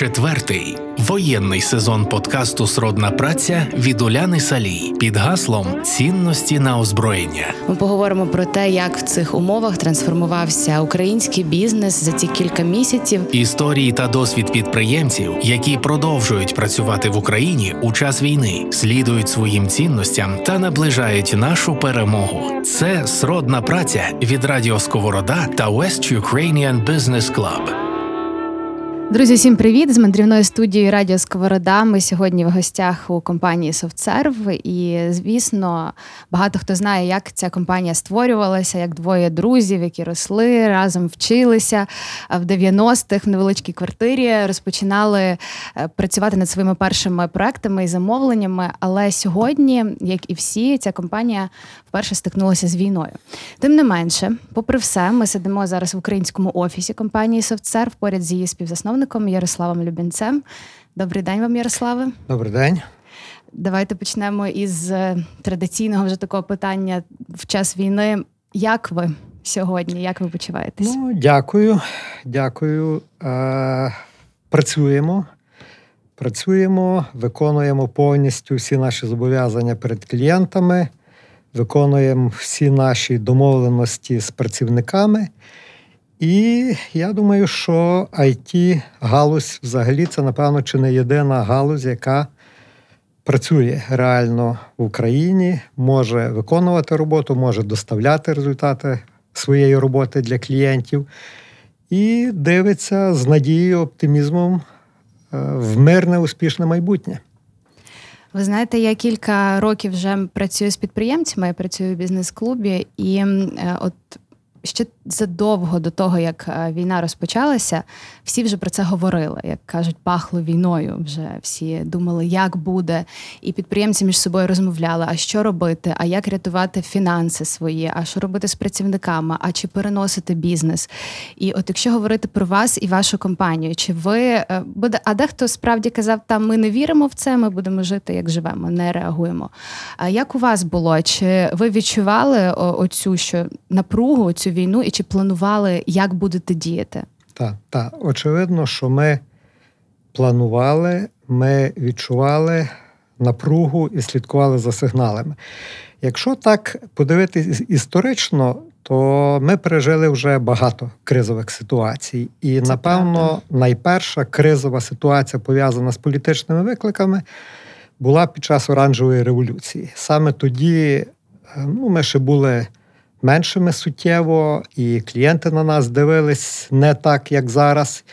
Четвертий воєнний сезон подкасту Сродна праця від Уляни Салій під гаслом цінності на озброєння. Ми поговоримо про те, як в цих умовах трансформувався український бізнес за ці кілька місяців. Історії та досвід підприємців, які продовжують працювати в Україні у час війни, слідують своїм цінностям та наближають нашу перемогу. Це сродна праця від Радіо Сковорода та West Ukrainian Business Club. Друзі, всім привіт! З мандрівної студії Радіо Сковорода. Ми сьогодні в гостях у компанії SoftServe. І, звісно, багато хто знає, як ця компанія створювалася, як двоє друзів, які росли, разом вчилися в 90-х в невеличкій квартирі, розпочинали е, працювати над своїми першими проектами і замовленнями. Але сьогодні, як і всі, ця компанія вперше стикнулася з війною. Тим не менше, попри все, ми сидимо зараз в українському офісі компанії SoftServe поряд з її співзасновником засновником Ярославом Любінцем. Добрий день вам, Ярославе. Добрий день. Давайте почнемо із е, традиційного вже такого питання в час війни. Як ви сьогодні? Як ви почуваєтесь? Ну, Дякую, дякую. Е, Працюємо. Працюємо, виконуємо повністю всі наші зобов'язання перед клієнтами, виконуємо всі наші домовленості з працівниками. І я думаю, що it галузь взагалі це, напевно, чи не єдина галузь, яка працює реально в Україні, може виконувати роботу, може доставляти результати своєї роботи для клієнтів і дивиться з надією, оптимізмом е, в мирне, успішне майбутнє. Ви знаєте, я кілька років вже працюю з підприємцями, я працюю в бізнес-клубі, і е, от ще задовго до того, як е, війна розпочалася, всі вже про це говорили. Як кажуть, пахло війною. Вже всі думали, як буде, і підприємці між собою розмовляли, а що робити, а як рятувати фінанси свої, а що робити з працівниками, а чи переносити бізнес. І от якщо говорити про вас і вашу компанію, чи ви е, буде, а дехто справді казав, там ми не віримо в це, ми будемо жити, як живемо, не реагуємо. А як у вас було? Чи ви відчували оцю що напругу, цю війну, і чи планували, як будете діяти? Так, так. Очевидно, що ми планували, ми відчували напругу і слідкували за сигналами. Якщо так подивитись історично, то ми пережили вже багато кризових ситуацій. І, Це напевно, правда. найперша кризова ситуація, пов'язана з політичними викликами, була під час оранжевої революції. Саме тоді е, ну, ми ще були меншими суттєво, і клієнти на нас дивились не так, як зараз.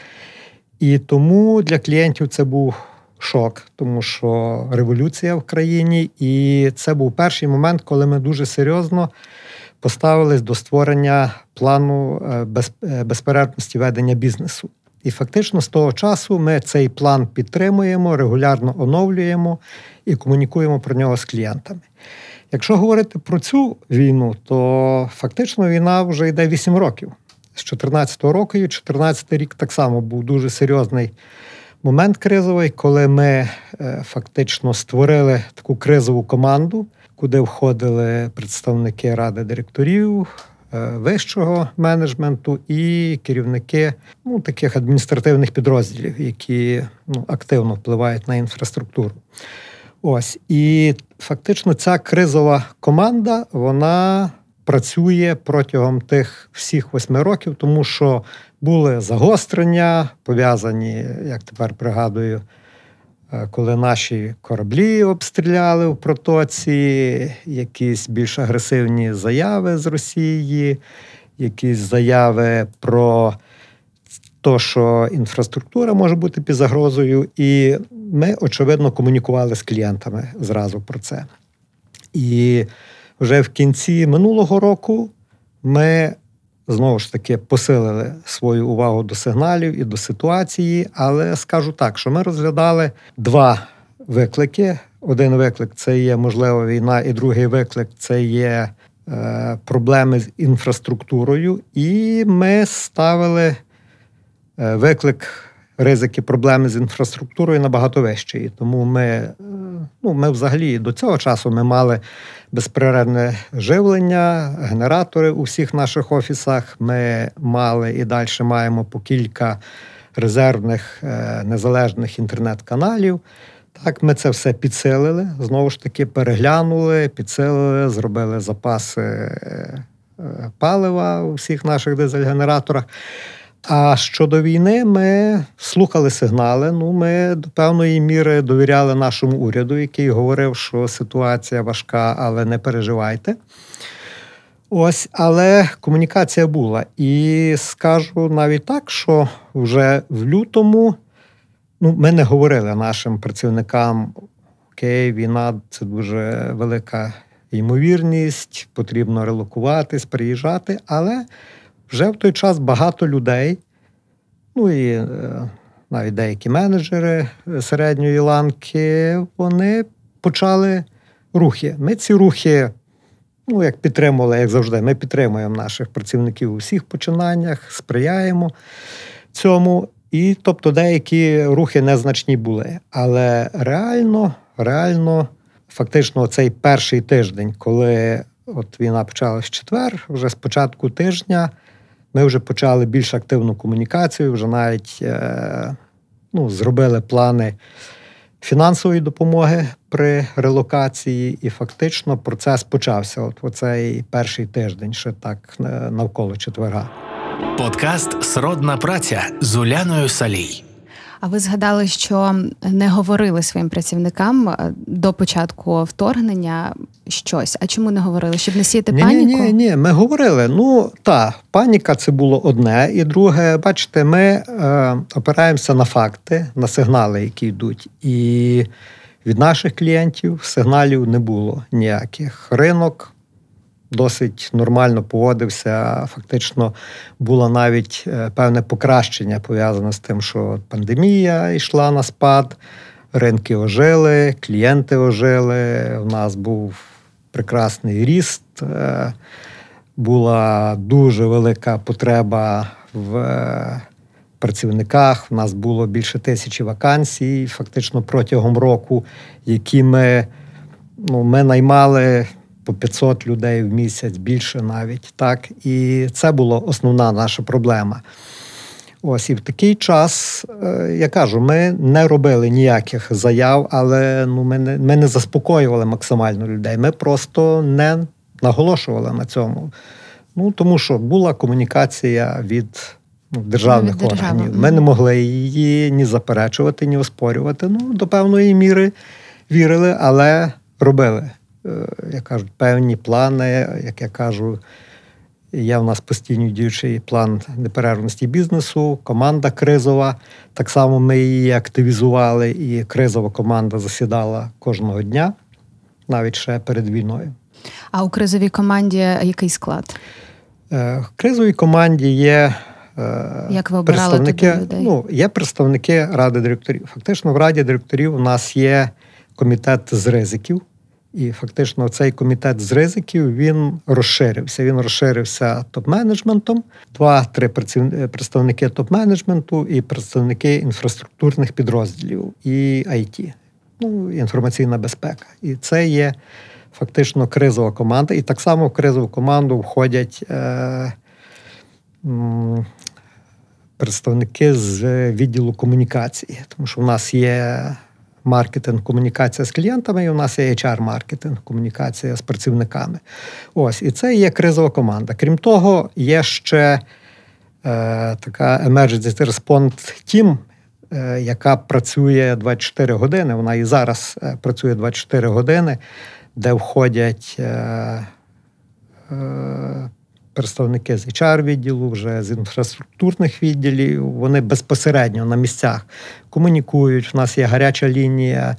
І тому для клієнтів це був шок, тому що революція в країні, і це був перший момент, коли ми дуже серйозно поставились до створення плану е, е, безперервності ведення бізнесу. І фактично з того часу ми цей план підтримуємо, регулярно оновлюємо і комунікуємо про нього з клієнтами. Якщо говорити про цю війну, то фактично війна вже йде 8 років. З 2014 року, і 2014 рік так само був дуже серйозний момент кризовий, коли ми е, фактично створили таку кризову команду, куди входили представники ради директорів. Е, вищого менеджменту і керівники ну, таких адміністративних підрозділів, які ну, активно впливають на інфраструктуру. Ось і фактично ця кризова команда вона працює протягом тих всіх восьми років, тому що були загострення, пов'язані, як тепер пригадую, е, коли наші кораблі обстріляли в протоці, якісь більш агресивні заяви з Росії, якісь заяви про то, що інфраструктура може бути під загрозою, і ми, очевидно, комунікували з клієнтами зразу про це. І вже в кінці минулого року ми знову ж таки посилили свою увагу до сигналів і до ситуації, але скажу так, що ми розглядали два виклики. Один виклик це є можлива війна, і другий виклик це є е, проблеми з інфраструктурою. І ми ставили виклик, ризики, проблеми з інфраструктурою набагато вищий. Тому ми, е, ну, ми взагалі до цього часу ми мали безперервне живлення, генератори у всіх наших офісах. Ми мали і далі маємо по кілька резервних е, незалежних інтернет-каналів. Так, ми це все підсилили. Знову ж таки, переглянули, підсилили, зробили запаси е, е, палива у всіх наших дизель-генераторах. А щодо війни, ми слухали сигнали. Ну, ми до певної міри довіряли нашому уряду, який говорив, що ситуація важка, але не переживайте. Ось, але комунікація була. І скажу навіть так, що вже в лютому ну, ми не говорили нашим працівникам: окей, війна це дуже велика ймовірність, потрібно релокуватись, приїжджати. Але вже в той час багато людей, ну і е, навіть деякі менеджери середньої ланки, вони почали рухи. Ми ці рухи ну, як підтримували, як завжди, ми підтримуємо наших працівників у всіх починаннях, сприяємо цьому. І тобто деякі рухи незначні були. Але реально, реально, фактично, цей перший тиждень, коли от війна почалась в четвер, вже з початку тижня ми вже почали більш активну комунікацію, вже навіть е, ну, зробили плани фінансової допомоги при релокації, і фактично процес почався. От оцей перший тиждень, ще так е, навколо четверга. Подкаст Сродна праця з Уляною Салій. А ви згадали, що не говорили своїм працівникам е, до початку вторгнення щось. А чому не говорили? Щоб не сіяти ні, паніку? Ні, ні, ні, ми говорили. Ну та паніка це було одне. І друге, бачите, ми е, опираємося на факти, на сигнали, які йдуть. І від наших клієнтів сигналів не було ніяких. Ринок досить нормально поводився. Фактично було навіть е, певне покращення пов'язане з тим, що пандемія йшла на спад, ринки ожили, клієнти ожили. У нас був прекрасний ріст. е, Була дуже велика потреба в е, працівниках. У нас було більше тисячі вакансій, фактично протягом року, які ми, ну, ми наймали по 500 людей в місяць, більше навіть. так. І це була основна наша проблема. Ось і в такий час, е, я кажу, ми не робили ніяких заяв, але ну, ми, не, ми не заспокоювали максимально людей. Ми просто не наголошували на цьому. Ну, тому що була комунікація від ну, державних Від органів. Ми не могли її ні заперечувати, ні оспорювати. Ну, до певної міри вірили, але робили. Е, Як кажуть, певні плани, як я кажу, Є в нас постійно діючий план неперервності бізнесу, команда кризова. Так само ми її активізували, і кризова команда засідала кожного дня, навіть ще перед війною. А у кризовій команді який склад? Е, В кризовій команді є е, Як ви представники, людей? ну, є представники ради директорів. Фактично, в раді директорів у нас є комітет з ризиків. І фактично цей комітет з ризиків він розширився. Він розширився топ-менеджментом, два-три представники топ-менеджменту і представники інфраструктурних підрозділів і IT, ну, інформаційна безпека. І це є фактично кризова команда. І так само в кризову команду входять е, м, представники з відділу комунікації, тому що в нас є маркетинг, комунікація з клієнтами, і у нас є HR-маркетинг, комунікація з працівниками. Ось, і це є кризова команда. Крім того, є ще е, така Emergency Response Team, е, яка працює 24 години. Вона і зараз е, працює 24 години, де входять. Е, е, Представники з HR-відділу, вже з інфраструктурних відділів, вони безпосередньо на місцях комунікують. У нас є гаряча лінія,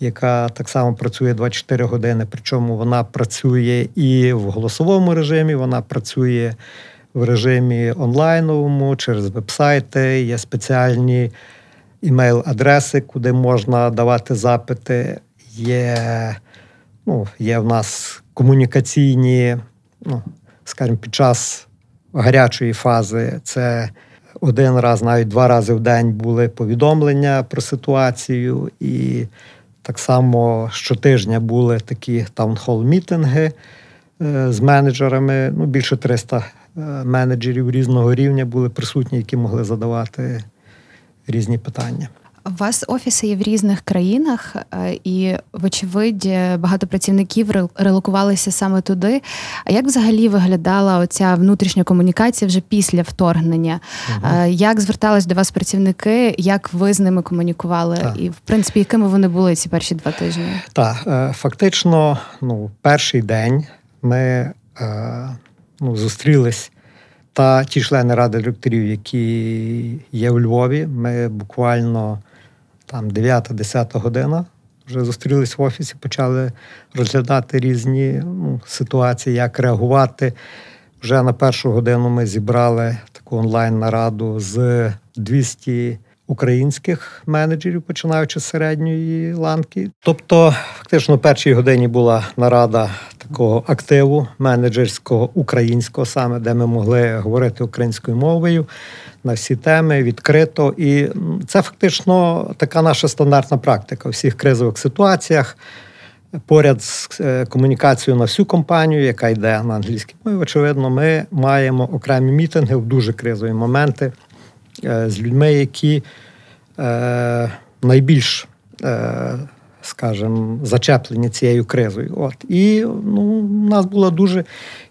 яка так само працює 24 години. Причому вона працює і в голосовому режимі, вона працює в режимі онлайновому через вебсайти, є спеціальні імейл-адреси, куди можна давати запити. Є, ну, є в нас комунікаційні, ну, скажімо, під час гарячої фази це один раз, навіть два рази в день були повідомлення про ситуацію, і так само щотижня були такі таунхол-мітинги е, з менеджерами. Ну, більше 300 е, менеджерів різного рівня були присутні, які могли задавати різні питання. У вас офіси є в різних країнах, е, і, вочевидь, багато працівників релокувалися саме туди. А як взагалі виглядала оця внутрішня комунікація вже після вторгнення? Е, Як звертались до вас працівники? Як ви з ними комунікували? Так. І, в принципі, якими вони були ці перші два тижні? Так, е, фактично, ну, перший день ми ну, зустрілись та ті члени ради директорів, які є у Львові. Ми буквально там 9-10 година вже зустрілись в офісі, почали розглядати різні ну, ситуації, як реагувати. Вже на першу годину ми зібрали таку онлайн-нараду з 200 українських менеджерів, починаючи з середньої ланки. Тобто, фактично, в першій годині була нарада такого активу менеджерського українського, саме де ми могли говорити українською мовою на всі теми відкрито. І це фактично така наша стандартна практика у всіх кризових ситуаціях. Поряд з е, комунікацією на всю компанію, яка йде на англійській мові, очевидно, ми маємо окремі мітинги в дуже кризові моменти е, з людьми, які е, найбільш, скажімо, зачеплені цією кризою. От. І ну, у нас була дуже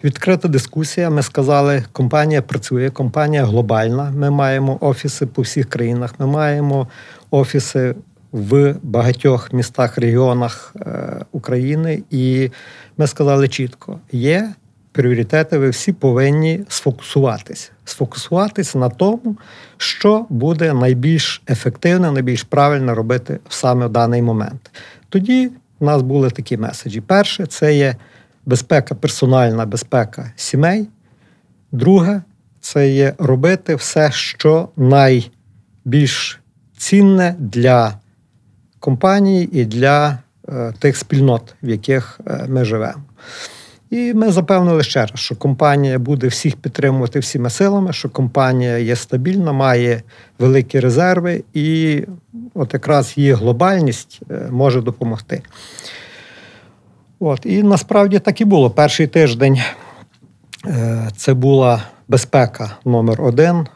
відкрита дискусія. Ми сказали, компанія працює, компанія глобальна. Ми маємо офіси по всіх країнах, ми маємо офіси в багатьох містах, регіонах е, України, і ми сказали чітко: є пріоритети, ви всі повинні сфокусуватися. Сфокусуватися на тому, що буде найбільш ефективно, найбільш правильно робити саме в даний момент. Тоді в нас були такі меседжі. Перше, це є безпека, персональна безпека сімей. Друге, це є робити все, що найбільш цінне для компанії і для е, тих спільнот, в яких е, ми живемо. І ми запевнили ще раз, що компанія буде всіх підтримувати всіма силами, що компанія є стабільна, має великі резерви, і от якраз її глобальність е, може допомогти. От, і насправді так і було. Перший тиждень е, це була безпека номер один.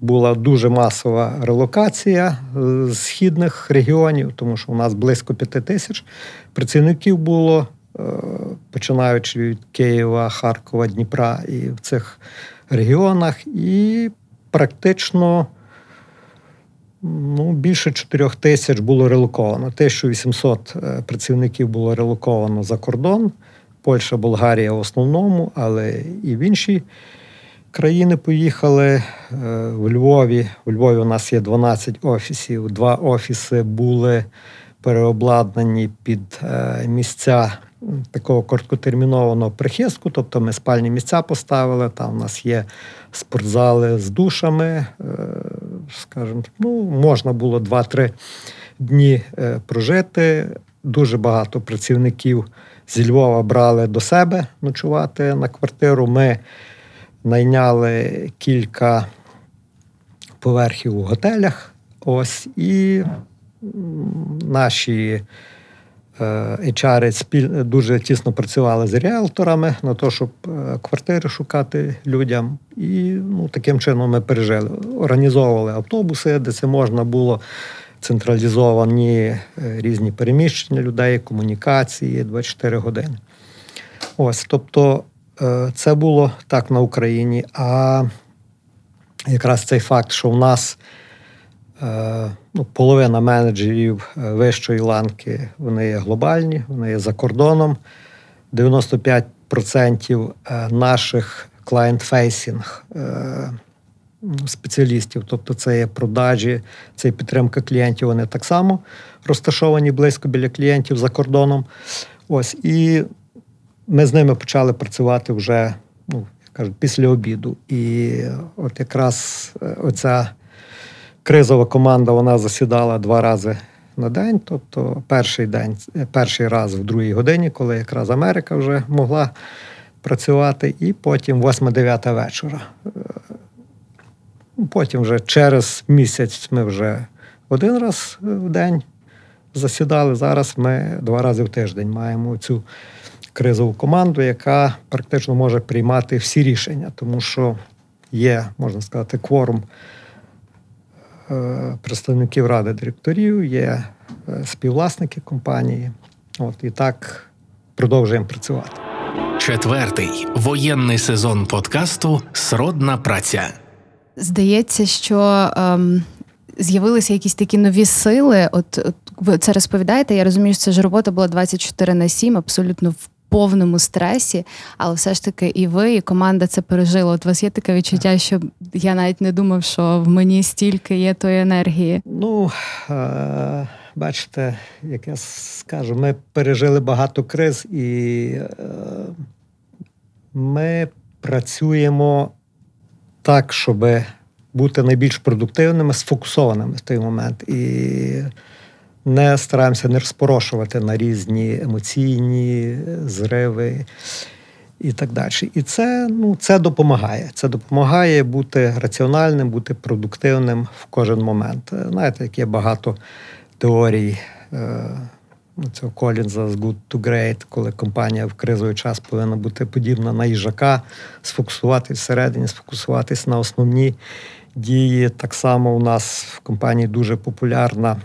Була дуже масова релокація е, з східних регіонів, тому що у нас близько п'яти тисяч працівників було, починаючи від Києва, Харкова, Дніпра і в цих регіонах. І практично ну, більше 4 тисяч було релоковано. 1800 е, працівників було релоковано за кордон. Польща, Болгарія в основному, але і в інші країни поїхали. Е, В Львові. У Львові у нас є 12 офісів. Два офіси були переобладнані під е, місця такого короткотермінованого прихистку. Тобто ми спальні місця поставили. Там у нас є спортзали з душами. е, Скажімо, ну, можна було 2-3 дні е, прожити. Дуже багато працівників зі Львова брали до себе ночувати на квартиру. Ми найняли кілька поверхів у готелях. Ось і наші HR спіль, дуже тісно працювали з ріелторами на те, щоб е, квартири шукати людям. І ну, таким чином ми пережили. Організовували автобуси, де це можна було централізовані е, різні переміщення людей, комунікації 24 години. Ось, тобто, е, це було так на Україні. А якраз цей факт, що в нас е, ну, половина менеджерів е, вищої ланки вони є глобальні, вони є за кордоном. 95% е, наших е, спеціалістів, тобто це є продажі, це є підтримка клієнтів, вони так само розташовані близько біля клієнтів за кордоном. Ось і ми з ними почали працювати вже, ну, кажуть, після обіду. І от якраз е, оця кризова команда вона засідала два рази на день. Тобто, перший день, е, перший раз в другій годині, коли якраз Америка вже могла працювати, і потім 8-9 вечора. Е, Потім вже через місяць ми вже один раз в день засідали. Зараз ми два рази в тиждень маємо цю кризову команду, яка практично може приймати всі рішення, тому що є, можна сказати, кворум е, представників ради директорів, є е, співвласники компанії. От і так продовжуємо працювати. Четвертий воєнний сезон подкасту Сродна праця. Здається, що ем, з'явилися якісь такі нові сили. От, от ви це розповідаєте. Я розумію, що це ж робота була 24 на 7, абсолютно в повному стресі, але все ж таки і ви, і команда це пережили. От у вас є таке відчуття, що я навіть не думав, що в мені стільки є тої енергії. Ну, е, бачите, як я скажу, ми пережили багато криз, і е, ми працюємо так, щоб бути найбільш продуктивними, сфокусованими в той момент. І не стараємося не розпорошувати на різні емоційні зриви і так далі. І це, ну, це допомагає. Це допомагає бути раціональним, бути продуктивним в кожен момент. Знаєте, як є багато теорій. е, Цього Колінза з Good to Great, коли компанія в кризовий час повинна бути подібна на їжака, сфокусуватись всередині, сфокусуватись на основні дії. Так само у нас в компанії дуже популярна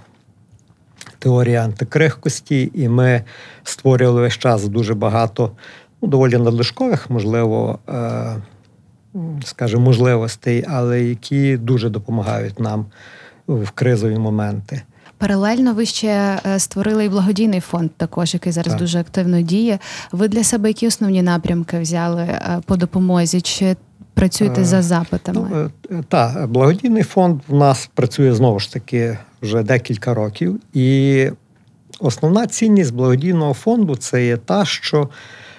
теорія антикрихкості, і ми створювали весь час дуже багато ну, доволі надлишкових, можливо, е, скажімо, можливостей, але які дуже допомагають нам в кризові моменти. Паралельно ви ще е, створили і благодійний фонд, також який зараз Так. дуже активно діє. Ви для себе які основні напрямки взяли е, по допомозі? Чи працюєте Е, за запитами? Ну, е, так, благодійний фонд в нас працює знову ж таки вже декілька років. І основна цінність благодійного фонду це є та, що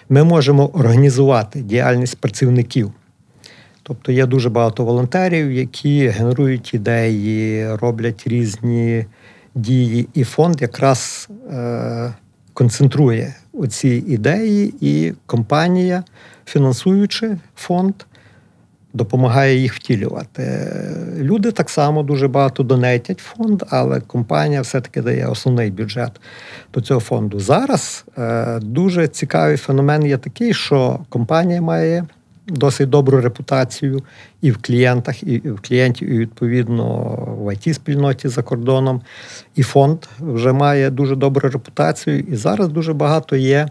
ми можемо організувати діяльність працівників. Тобто є дуже багато волонтерів, які генерують ідеї, роблять різні дії, і фонд якраз е, концентрує оці ідеї, і компанія, фінансуючи фонд, допомагає їх втілювати. Люди так само дуже багато донетять фонд, але компанія все-таки дає основний бюджет до цього фонду. Зараз е, дуже цікавий феномен є такий, що компанія має досить добру репутацію і в клієнтах, і в клієнтів, і відповідно в it спільноті за кордоном. І фонд вже має дуже добру репутацію. І зараз дуже багато є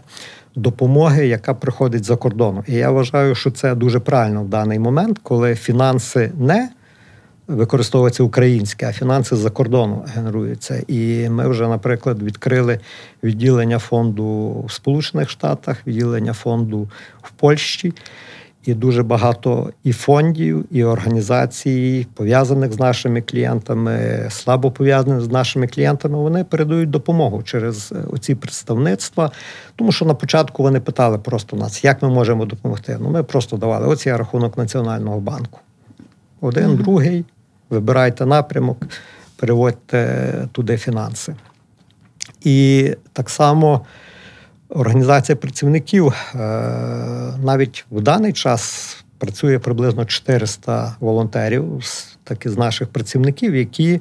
допомоги, яка приходить за кордону. І я вважаю, що це дуже правильно в даний момент, коли фінанси не використовуються українське, а фінанси з-за кордону генеруються. І ми вже, наприклад, відкрили відділення фонду в Сполучених Штатах, відділення фонду в Польщі. І дуже багато і фондів, і організацій, пов'язаних з нашими клієнтами, слабо пов'язаних з нашими клієнтами, вони передають допомогу через е, оці представництва. Тому що на початку вони питали просто нас, як ми можемо допомогти. Ну, ми просто давали оці рахунок Національного банку. Один, Мгм. другий, вибирайте напрямок, переводьте туди фінанси. І так само організація працівників е, навіть в даний час працює приблизно 400 волонтерів з таки з наших працівників, які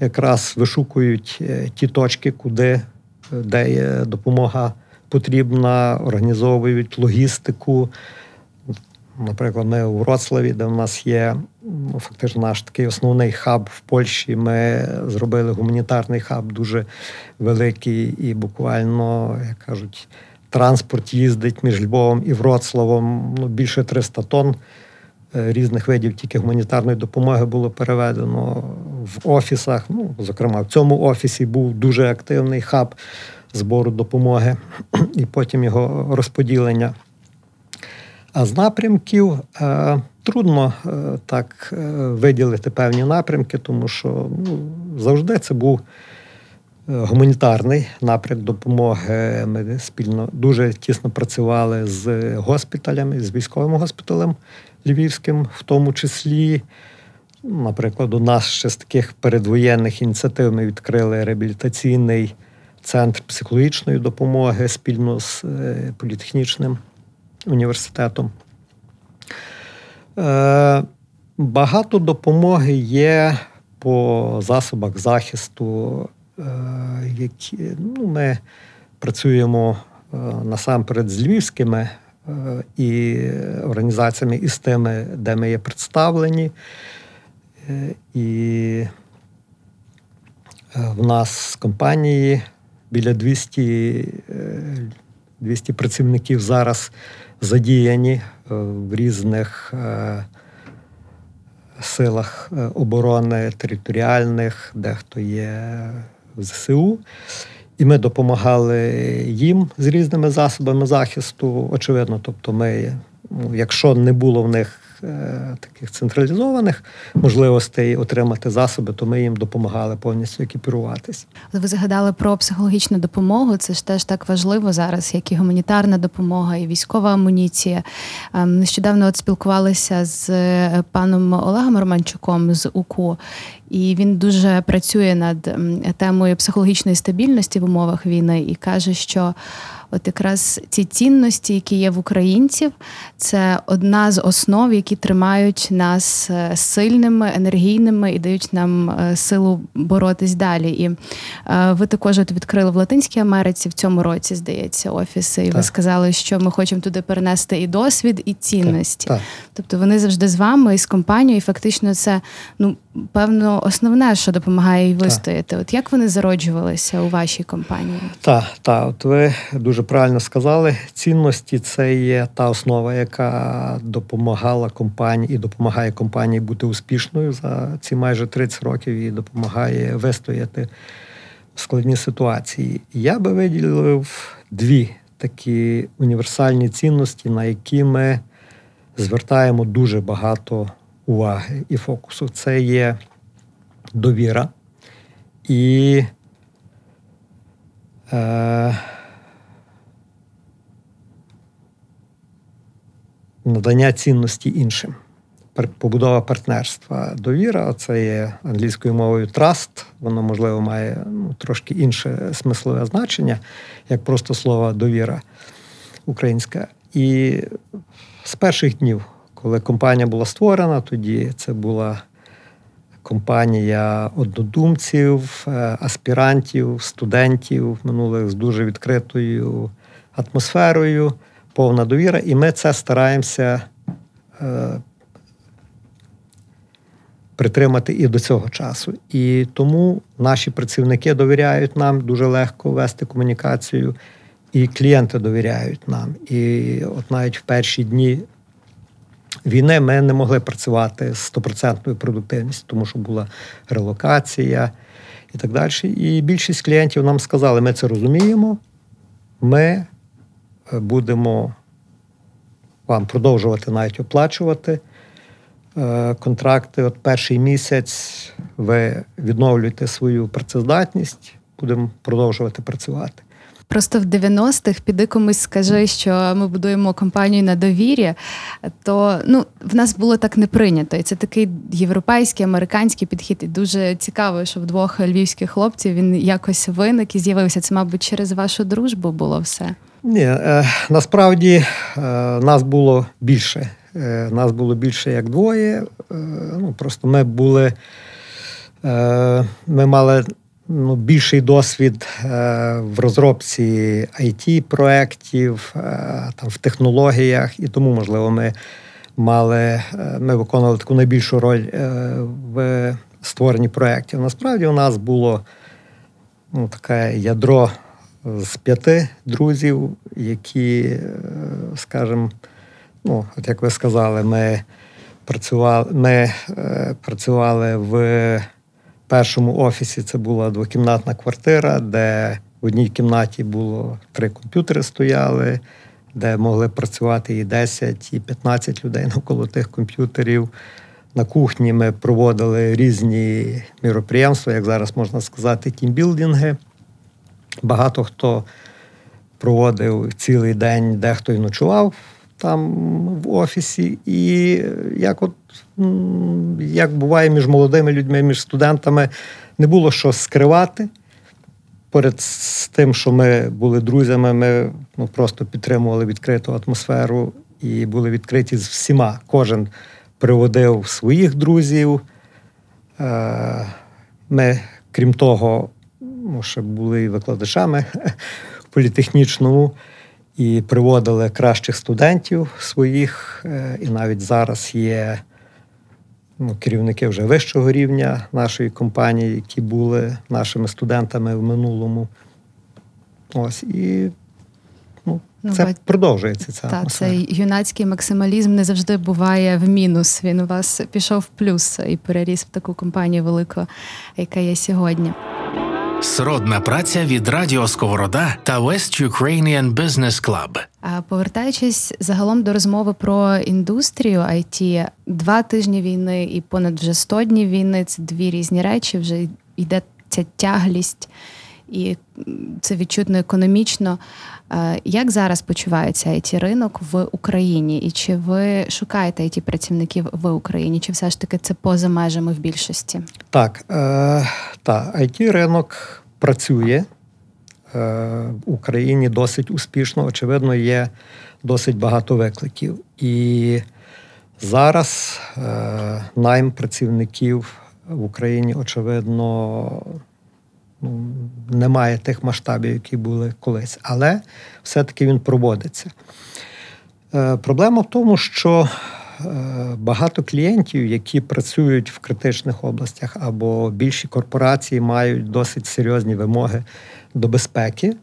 якраз вишукують е, ті точки, куди е, де є допомога потрібна, організовують логістику. Наприклад, ми у Вроцлаві, де в нас є фактично наш такий основний хаб в Польщі. Ми зробили гуманітарний хаб дуже великий, і буквально, як кажуть, транспорт їздить між Львовом і Вроцлавом. Ну, більше 300 тонн е, різних видів тільки гуманітарної допомоги було переведено в офісах. Ну, зокрема, в цьому офісі був дуже активний хаб збору допомоги і потім його розподілення. А з напрямків е, трудно е, так е, виділити певні напрямки, тому що ну, завжди це був гуманітарний напрямок допомоги. Ми спільно дуже тісно працювали з госпіталями, з військовим госпіталем Львівським, в тому числі. Наприклад, у нас ще з таких передвоєнних ініціатив ми відкрили реабілітаційний центр психологічної допомоги спільно з політехнічним університетом. Е, Багато допомоги є по засобах захисту, е, які ну, ми працюємо е, насамперед з львівськими і організаціями, і з тими, де ми є представлені. І В нас з компанії біля 200, е, 200 працівників зараз задіяні е, в різних е, силах е, оборони територіальних, дехто є в ЗСУ. І ми допомагали їм з різними засобами захисту. Очевидно, тобто, ми, ну, якщо не було в них таких централізованих можливостей отримати засоби, то ми їм допомагали повністю екіпіруватись. Ви згадали про психологічну допомогу. Це ж теж так важливо зараз, як і гуманітарна допомога, і військова амуніція. Ем, Нещодавно от спілкувалися з е, паном Олегом Романчуком з УКУ, і він дуже працює над темою психологічної стабільності в умовах війни і каже, що. От якраз ці цінності, які є в українців, це одна з основ, які тримають нас е, сильними, енергійними і дають нам е, силу боротись далі. І е, ви також от відкрили в Латинській Америці в цьому році, здається, офіси. І ви сказали, що ми хочемо туди перенести і досвід, і цінності. Так. Тобто вони завжди з вами і з компанією, і фактично це ну певно основне, що допомагає їй вистояти. От як вони зароджувалися у вашій компанії? Так, так, от ви дуже правильно сказали. Цінності це є та основа, яка допомагала компанії і допомагає компанії бути успішною за ці майже 30 років і допомагає вистояти в складні ситуації. Я би виділив дві такі універсальні цінності, на які ми звертаємо дуже багато уваги і фокусу. Це є довіра і е, надання цінності іншим. Побудова партнерства. Довіра це є англійською мовою trust. Воно, можливо, має ну, трошки інше смислове значення, як просто слово довіра українська. І з перших днів, коли компанія була створена, тоді це була компанія однодумців, е, аспірантів, студентів минулих з дуже відкритою атмосферою, повна довіра. І ми це стараємося е, притримати і до цього часу. І тому наші працівники довіряють нам дуже легко вести комунікацію, і клієнти довіряють нам. І от навіть в перші дні війни ми не могли працювати з стопроцентною продуктивністю, тому що була релокація і так далі. І більшість клієнтів нам сказали, ми це розуміємо, ми е, будемо вам продовжувати навіть оплачувати е, контракти. От перший місяць ви відновлюєте свою працездатність, будемо продовжувати працювати. Просто в 90-х піди комусь скажи, що ми будуємо компанію на довірі, то ну в нас було так не прийнято. І це такий європейський, американський підхід. І дуже цікаво, що в двох львівських хлопців він якось виник і з'явився. Це, мабуть, через вашу дружбу було все. Ні, е, насправді е, нас було більше. Е, нас було більше як двоє. Ну, просто ми були, ми мали ну, більший досвід е, в розробці IT-проєктів, е, там, в технологіях, і тому, можливо, ми мали, е, ми виконували таку найбільшу роль в створенні проєктів. Насправді у нас було ну, таке ядро з п'яти друзів, які, скажімо, ну, от як ви сказали, ми працювали, ми працювали в першому офісі. Це була двокімнатна квартира, де в одній кімнаті було три комп'ютери стояли, де могли працювати і 10, і 15 людей навколо тих комп'ютерів. На кухні ми проводили різні міроприємства, як зараз можна сказати, тімбілдинги. Багато хто проводив цілий день, дехто й ночував там в офісі. І як от як буває між молодими людьми, між студентами, не було що скривати. Поряд з тим, що ми були друзями, ми ну, просто підтримували відкриту атмосферу і були відкриті з всіма. Кожен приводив своїх друзів. Е, Ми, крім того, ну, ще були і викладачами в політехнічному і приводили кращих студентів своїх. Е, І навіть зараз є ну, керівники вже вищого рівня нашої компанії, які були нашими студентами в минулому. Ось і ну, Ну, це бать- продовжується ця Та цей юнацький максималізм не завжди буває в мінус. Він у вас пішов в плюс і переріс в таку компанію велику, яка є сьогодні. Сродна праця від Радіо Сковорода та West Ukrainian Business Club. Повертаючись загалом до розмови про індустрію IT, два тижні війни і понад вже 100 днів війни це дві різні речі. Вже йде ця тяглість, і це відчутно економічно. Е, Як зараз почувається it ринок в Україні? І чи ви шукаєте it працівників в Україні? Чи все ж таки це поза межами в більшості? Так, е, та, it ринок працює е, в Україні досить успішно. Очевидно, є досить багато викликів. І зараз е, найм працівників в Україні, очевидно, немає тих масштабів, які були колись, але все-таки він проводиться. Е, Проблема в тому, що е, багато клієнтів, які працюють в критичних областях, або більші корпорації мають досить серйозні вимоги до безпеки,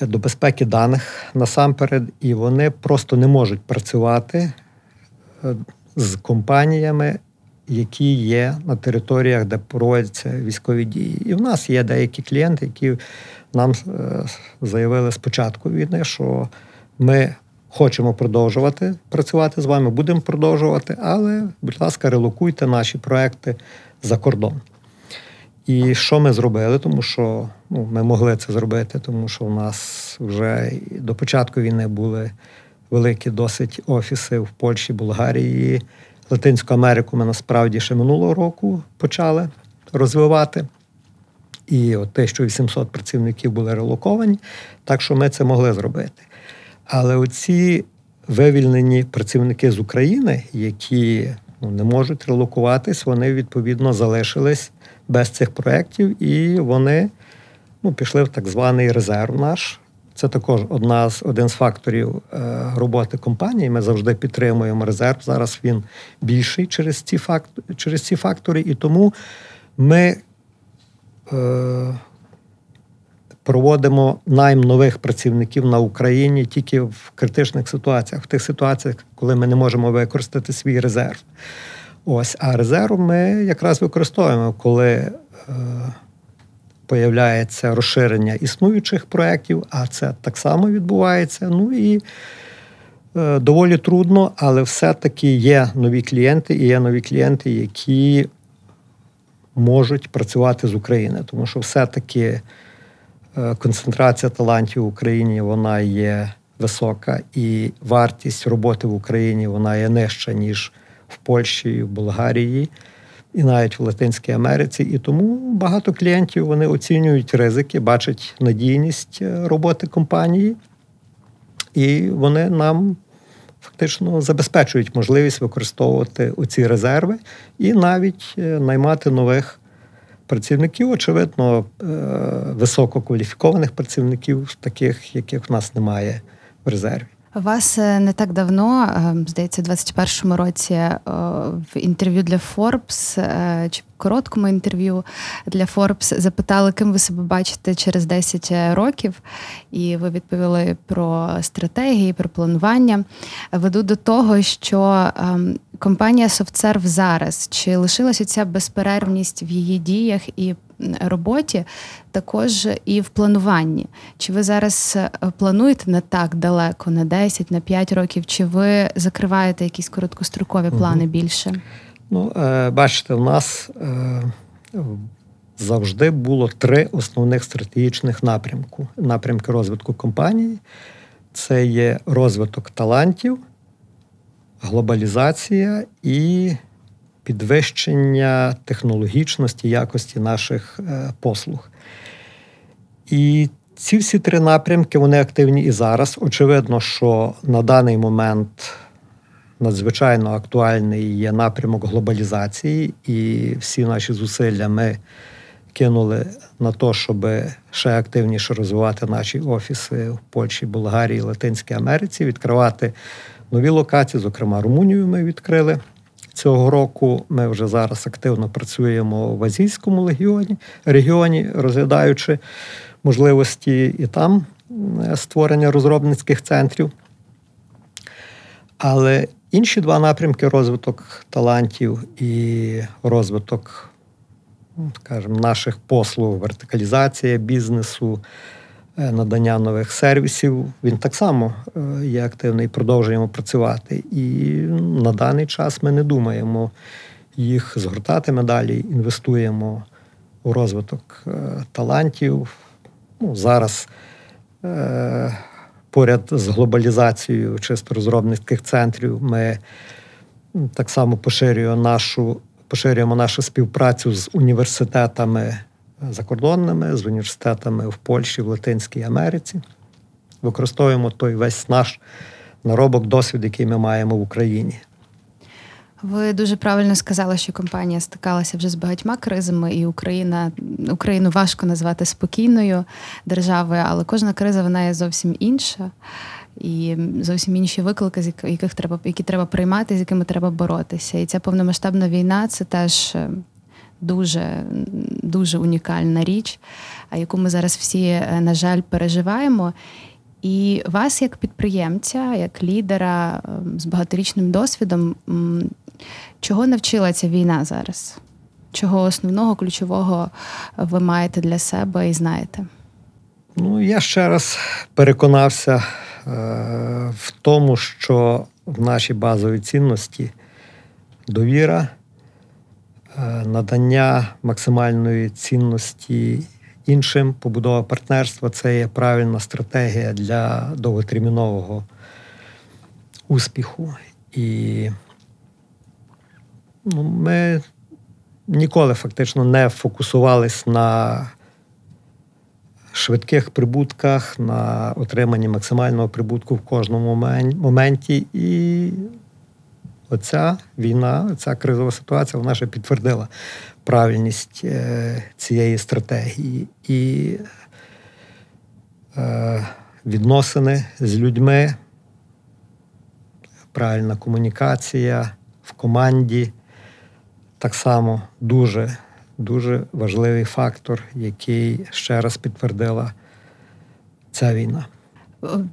до безпеки даних насамперед, і вони просто не можуть працювати е, з компаніями, які є на територіях, де проводяться військові дії. І в нас є деякі клієнти, які нам е, заявили спочатку війни, що ми хочемо продовжувати працювати з вами, будемо продовжувати, але, будь ласка, релокуйте наші проекти за кордон. І що ми зробили? Тому що ну, ми могли це зробити, тому що у нас вже до початку війни були великі досить офіси в Польщі, Болгарії, Латинську Америку ми насправді ще минулого року почали розвивати. І от 1800 працівників були релоковані, так що ми це могли зробити. Але оці вивільнені працівники з України, які ну, не можуть релокуватись, вони відповідно залишились без цих проєктів, і вони ну, пішли в так званий резерв наш. Це також одна з один з факторів е, роботи компанії. Ми завжди підтримуємо резерв. Зараз він більший через ці факт, через ці фактори, і тому ми е, проводимо найм нових працівників на Україні тільки в критичних ситуаціях, в тих ситуаціях, коли ми не можемо використати свій резерв. Ось, а резерв ми якраз використовуємо, коли е, появляється розширення існуючих проєктів, а це так само відбувається. Ну і е, доволі трудно, але все-таки є нові клієнти, і є нові клієнти, які можуть працювати з України, тому що все-таки е, концентрація талантів в Україні вона є висока, і вартість роботи в Україні вона є нижча, ніж в Польщі, в Болгарії і навіть в Латинській Америці. І тому багато клієнтів вони оцінюють ризики, бачать надійність е, роботи компанії, і вони нам фактично забезпечують можливість використовувати оці резерви і навіть е, наймати нових працівників, очевидно, е, висококваліфікованих працівників, таких, яких в нас немає в резерві. Вас е, не так давно, е, здається, у 21-му році е, в інтерв'ю для Forbes чи короткому інтерв'ю для Forbes запитали, ким ви себе бачите через 10 років, і ви відповіли про стратегії, про планування. Веду до того, що ем, компанія SoftServe зараз чи лишилася ця безперервність в її діях і роботі, також і в плануванні. Чи ви зараз е, плануєте не так далеко, на 10, на 5 років, чи ви закриваєте якісь короткострокові плани більше? Ну, е, бачите, у нас е, завжди було три основних стратегічних напрямку. Напрямки розвитку компанії. Це є розвиток талантів, глобалізація і підвищення технологічності, якості наших е, послуг. І ці всі три напрямки вони активні і зараз. Очевидно, що на даний момент надзвичайно актуальний є напрямок глобалізації, і всі наші зусилля ми кинули на те, щоб ще активніше розвивати наші офіси в Польщі, Болгарії, Латинській Америці, відкривати нові локації, зокрема Румунію ми відкрили цього року ми вже зараз активно працюємо в азійському легіоні, регіоні, розглядаючи можливості і там е, створення розробницьких центрів. Але інші два напрямки розвиток талантів і розвиток, ну, скажімо, наших послуг, вертикалізація бізнесу, надання нових сервісів, він так само е, є активний, продовжуємо працювати. І на даний час ми не думаємо їх згортати. Ми далі інвестуємо у розвиток е, талантів. Ну, зараз е, поряд з глобалізацією чисто розробницьких центрів ми так само поширюємо нашу, поширюємо нашу співпрацю з університетами закордонними, з університетами в Польщі, в Латинській Америці. Використовуємо той весь наш наробок, досвід, який ми маємо в Україні. Ви дуже правильно сказали, що компанія стикалася вже з багатьма кризами, і Україна Україну важко назвати спокійною державою, але кожна криза вона є зовсім інша. І зовсім інші виклики, з яких треба, які треба приймати, з якими треба боротися. І ця повномасштабна війна це теж е, дуже, дуже унікальна річ, яку ми зараз всі, е, на жаль, переживаємо. І вас, як підприємця, як лідера е, з багаторічним досвідом, чого навчила ця війна зараз? Чого основного, ключового ви маєте для себе і знаєте? Ну, я ще раз переконався е, в тому, що в нашій базовій цінності довіра, е, надання максимальної цінності іншим, побудова партнерства це є правильна стратегія для довготермінового успіху. І ну, ми ніколи фактично не фокусувались на швидких прибутках, на отриманні максимального прибутку в кожному моменті. І оця війна, ця кризова ситуація, вона ще підтвердила правильність е, цієї стратегії. І е, відносини з людьми, правильна комунікація в команді так само дуже, дуже важливий фактор, який ще раз підтвердила ця війна.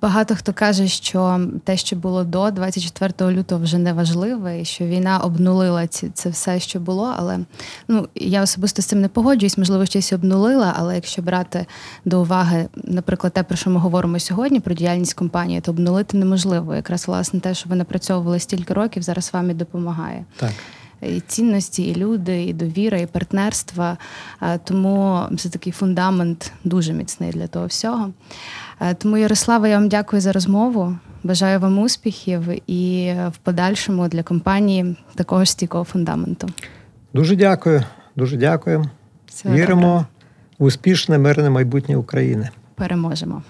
Багато хто каже, що те, що було до 24 лютого, вже не важливе, і що війна обнулила ці, це все, що було. Але ну я особисто з цим не погоджуюсь, можливо, щось обнулила. Але якщо брати до уваги, наприклад, те, про що ми говоримо сьогодні, про діяльність компанії, то обнулити неможливо. Якраз власне те, що ви напрацьовували стільки років, зараз вам і допомагає. Так. І цінності, і люди, і довіра, і партнерства. Тому це такий фундамент дуже міцний для того всього. Е, Тому, Ярослава, я вам дякую за розмову. Бажаю вам успіхів і в подальшому для компанії такого ж стійкого фундаменту. Дуже дякую. Дуже дякую. Всього Віримо добре. в успішне мирне майбутнє України. Переможемо.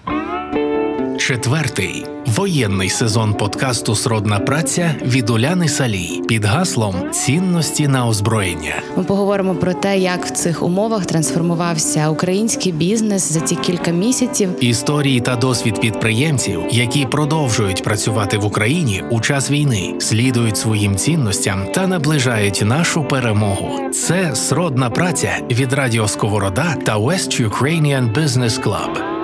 Четвертий воєнний сезон подкасту Сродна праця від Уляни Салій під гаслом Цінності на озброєння. Ми поговоримо про те, як в цих умовах трансформувався український бізнес за ці кілька місяців. Історії та досвід підприємців, які продовжують працювати в Україні у час війни, слідують своїм цінностям та наближають нашу перемогу. Це сродна праця від Радіо Сковорода та West Ukrainian Business Club.